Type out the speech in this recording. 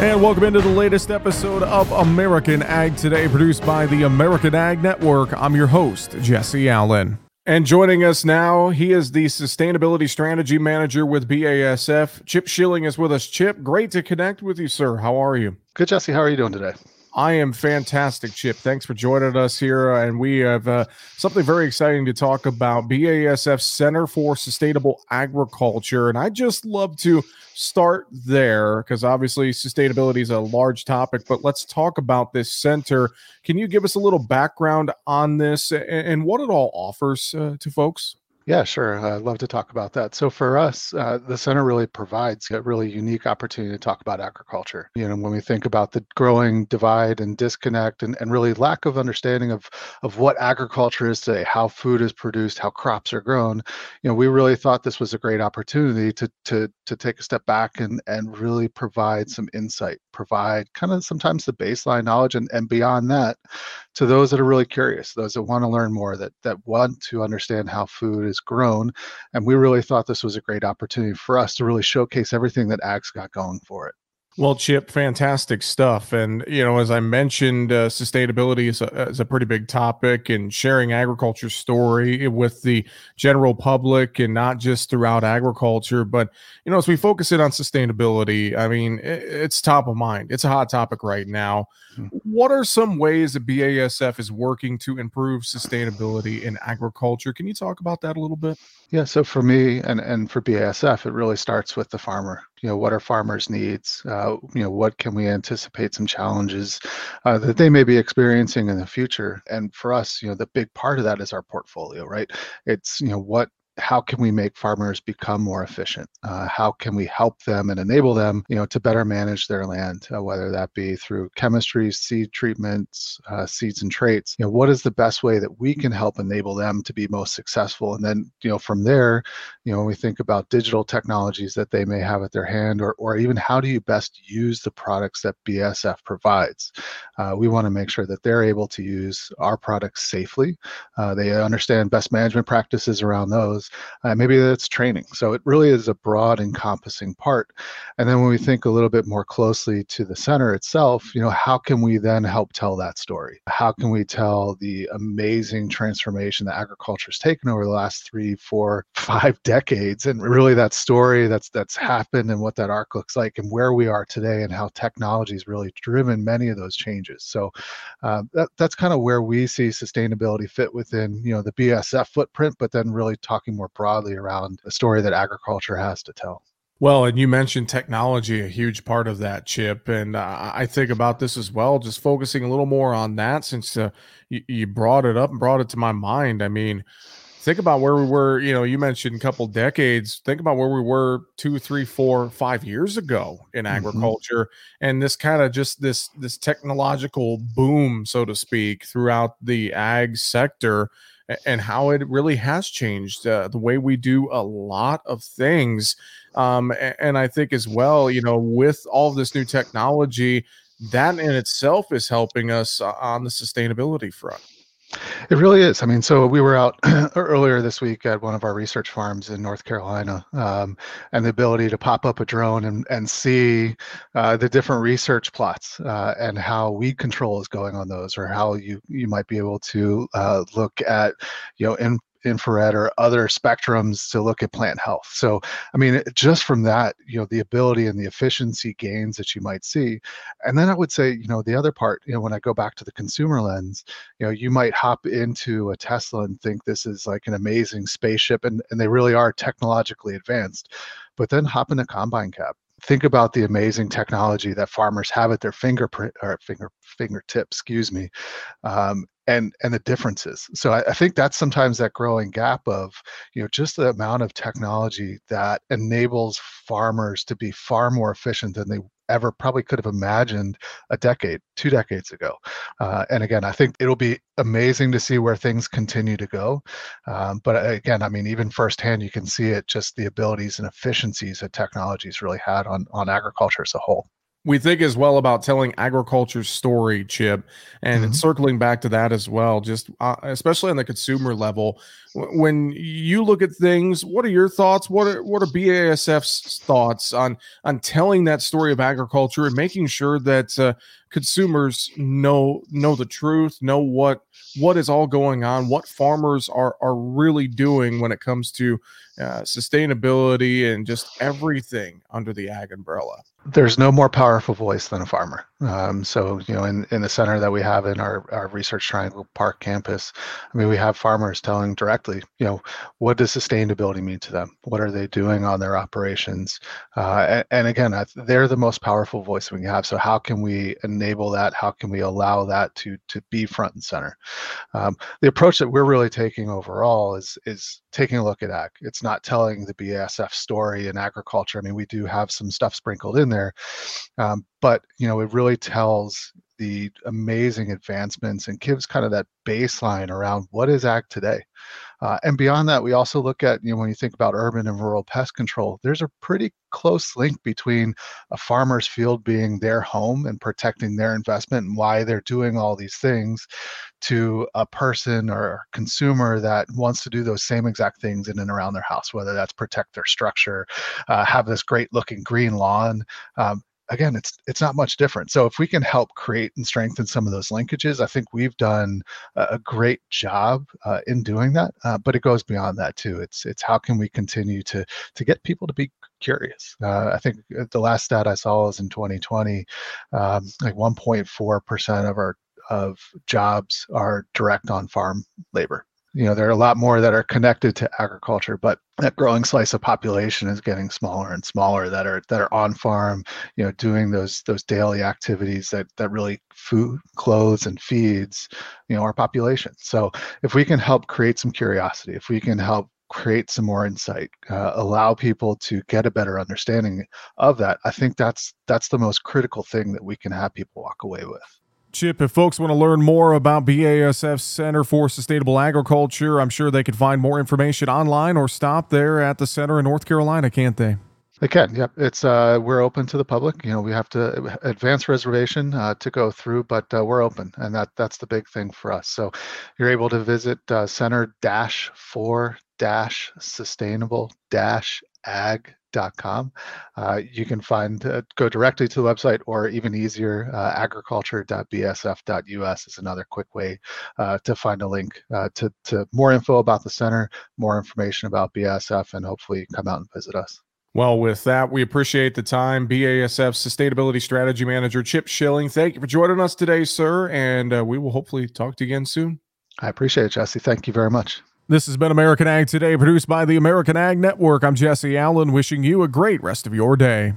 And welcome into the latest episode of American Ag Today, produced by the American Ag Network. I'm your host, Jesse Allen. And joining us now, he is the Sustainability Strategy Manager with BASF. Chip Shilling is with us. Chip, great to connect with you, sir. How are you? Good, Jesse. How are you doing today? I am fantastic, Chip. Thanks for joining us here. Uh, and we have uh, something very exciting to talk about BASF Center for Sustainable Agriculture. And I just love to start there because obviously sustainability is a large topic, but let's talk about this center. Can you give us a little background on this and, and what it all offers uh, to folks? Yeah, sure. I'd love to talk about that. So for us, uh, the center really provides a really unique opportunity to talk about agriculture. You know, when we think about the growing divide and disconnect and, and really lack of understanding of, of what agriculture is today, how food is produced, how crops are grown, you know, we really thought this was a great opportunity to, to, to take a step back and, and really provide some insight, provide kind of sometimes the baseline knowledge and, and beyond that to those that are really curious, those that want to learn more, that, that want to understand how food is grown. And we really thought this was a great opportunity for us to really showcase everything that Ag's got going for it. Well, Chip, fantastic stuff. And, you know, as I mentioned, uh, sustainability is a, is a pretty big topic and sharing agriculture story with the general public and not just throughout agriculture. But, you know, as we focus in on sustainability, I mean, it, it's top of mind. It's a hot topic right now. Mm-hmm. What are some ways that BASF is working to improve sustainability in agriculture? Can you talk about that a little bit? Yeah, so for me and, and for BASF, it really starts with the farmer. You know, what are farmers' needs? Uh, you know, what can we anticipate some challenges uh, that they may be experiencing in the future? And for us, you know, the big part of that is our portfolio, right? It's you know what how can we make farmers become more efficient? Uh, how can we help them and enable them, you know, to better manage their land, uh, whether that be through chemistry, seed treatments, uh, seeds and traits? You know, what is the best way that we can help enable them to be most successful? And then, you know, from there, you know, when we think about digital technologies that they may have at their hand, or or even how do you best use the products that BASF provides? Uh, we want to make sure that they're able to use our products safely. Uh, they understand best management practices around those uh, maybe that's training. So it really is a broad, encompassing part. And then when we think a little bit more closely to the center itself, you know, how can we then help tell that story? How can we tell the amazing transformation that agriculture has taken over the last three, four, five decades, and really that story that's that's happened and what that arc looks like and where we are today and how technology has really driven many of those changes. So uh, that, that's kind of where we see sustainability fit within you know the BASF footprint, but then really talking more broadly around the story that agriculture has to tell. Well, and you mentioned technology, a huge part of that, Chip. And uh, I think about this as well, just focusing a little more on that since uh, you, you, brought it up and brought it to my mind. I mean, think about where we were, you know, you mentioned a couple decades. Think about where we were two, three, four, five years ago in mm-hmm. agriculture. And this kind of just this this technological boom, so to speak, throughout the ag sector and how it really has changed uh, the way we do a lot of things. Um, and I think as well, you know, with all this new technology, that in itself is helping us uh, on the sustainability front. It really is. I mean, so we were out earlier this week at one of our research farms in North Carolina, um, and the ability to pop up a drone and, and see uh, the different research plots uh, and how weed control is going on those, or how you you might be able to uh, look at you know in infrared or other spectrums to look at plant health. So, I mean, just from that, you know, the ability and the efficiency gains that you might see. And then I would say, you know, the other part, you know, when I go back to the consumer lens, you know, you might hop into a Tesla and think this is like an amazing spaceship and, and they really are technologically advanced. But then hop in a combine cab think about the amazing technology that farmers have at their fingerprint or finger fingertips excuse me um, and and the differences. So I, I, think that's sometimes that growing gap of you know just the amount of technology that enables farmers to be far more efficient than they ever probably could have imagined a decade two decades ago. Uh, and again i think it'll be amazing to see where things continue to go. Um, but uh, again i mean even firsthand you can see it just the abilities and efficiencies that technology's really had on on agriculture as a whole we think as well about telling agriculture's story chip and mm-hmm. circling back to that as well just uh, especially on the consumer level when you look at things what are your thoughts what are what are BASF's thoughts on on telling that story of agriculture and making sure that uh, consumers know know the truth know what what is all going on what farmers are are really doing when it comes to uh, sustainability and just everything under the ag umbrella there's no more powerful voice than a farmer. Um, so, you know, in, in the center that we have in our, our Research Triangle Park campus, I mean, we have farmers telling directly, you know, what does sustainability mean to them? What are they doing on their operations? Uh, and, and, again, they're the most powerful voice we have. So, how can we enable that? How can we allow that to to be front and center? Um, the approach that we're really taking overall is is taking a look at ag. It's not telling the BASF story in agriculture. I mean, we do have some stuff sprinkled in there, um, but you know, it really tells the amazing advancements and gives kind of that baseline around what is ag today. Uh, and beyond that, we also look at, you know, when you think about urban and rural pest control, there's a pretty close link between a farmer's field being their home and protecting their investment and why they're doing all these things to a person or consumer that wants to do those same exact things in and around their house, whether that's protect their structure, uh, have this great looking green lawn. Um, again, it's it's not much different. So if we can help create and strengthen some of those linkages, I think we've done a great job uh, in doing that. Uh, but it goes beyond that too. It's it's how can we continue to to get people to be curious. Uh, I think the last stat I saw was in 2020, um, like 1.4 percent of our of jobs are direct on farm labor you know there are a lot more that are connected to agriculture but that growing slice of population is getting smaller and smaller that are that are on farm you know doing those those daily activities that that really food clothes and feeds you know our population. So if we can help create some curiosity if we can help create some more insight uh, allow people to get a better understanding of that i think that's that's the most critical thing that we can have people walk away with Chip, if folks want to learn more about BASF Center for Sustainable Agriculture, I'm sure they can find more information online or stop there at the center in North Carolina, can't they? They can. Yep. It's uh, we're open to the public. You know, we have to advance reservation uh, to go through, but uh, we're open, and that that's the big thing for us. So, you're able to visit uh, center dash for dash sustainable dash ag agriculture.com. Uh, you can find uh, go directly to the website, or even easier, uh, agriculture.basf.us is another quick way uh, to find a link uh, to to more info about the center, more information about BASF, and hopefully come out and visit us. Well, with that, we appreciate the time. BASF Sustainability Strategy Manager Chip Shilling, thank you for joining us today, sir, and uh, we will hopefully talk to you again soon. I appreciate it, Jesse. Thank you very much. This has been American Ag Today, produced by the American Ag Network. I'm Jesse Allen, wishing you a great rest of your day.